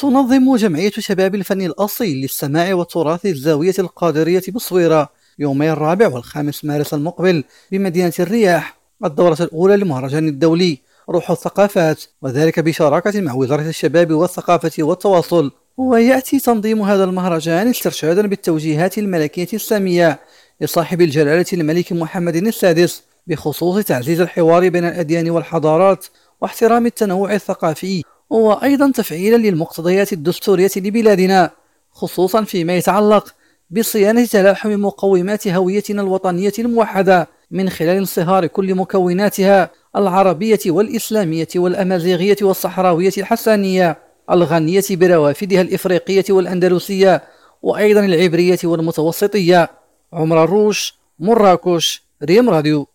تنظم جمعية شباب الفن الأصيل للسماع والتراث الزاوية القادرية بصويرة يومي الرابع والخامس مارس المقبل بمدينة الرياح الدورة الأولى للمهرجان الدولي روح الثقافات وذلك بشراكة مع وزارة الشباب والثقافة والتواصل. ويأتي تنظيم هذا المهرجان استرشادا بالتوجيهات الملكية السامية لصاحب الجلالة الملك محمد السادس بخصوص تعزيز الحوار بين الأديان والحضارات واحترام التنوع الثقافي وأيضا تفعيلا للمقتضيات الدستورية لبلادنا خصوصا فيما يتعلق بصيانة تلاحم مقومات هويتنا الوطنية الموحدة من خلال انصهار كل مكوناتها العربية والإسلامية والأمازيغية والصحراوية الحسانية الغنية بروافدها الإفريقية والأندلسية وأيضا العبرية والمتوسطية. عمر الروش مراكش ريم راديو.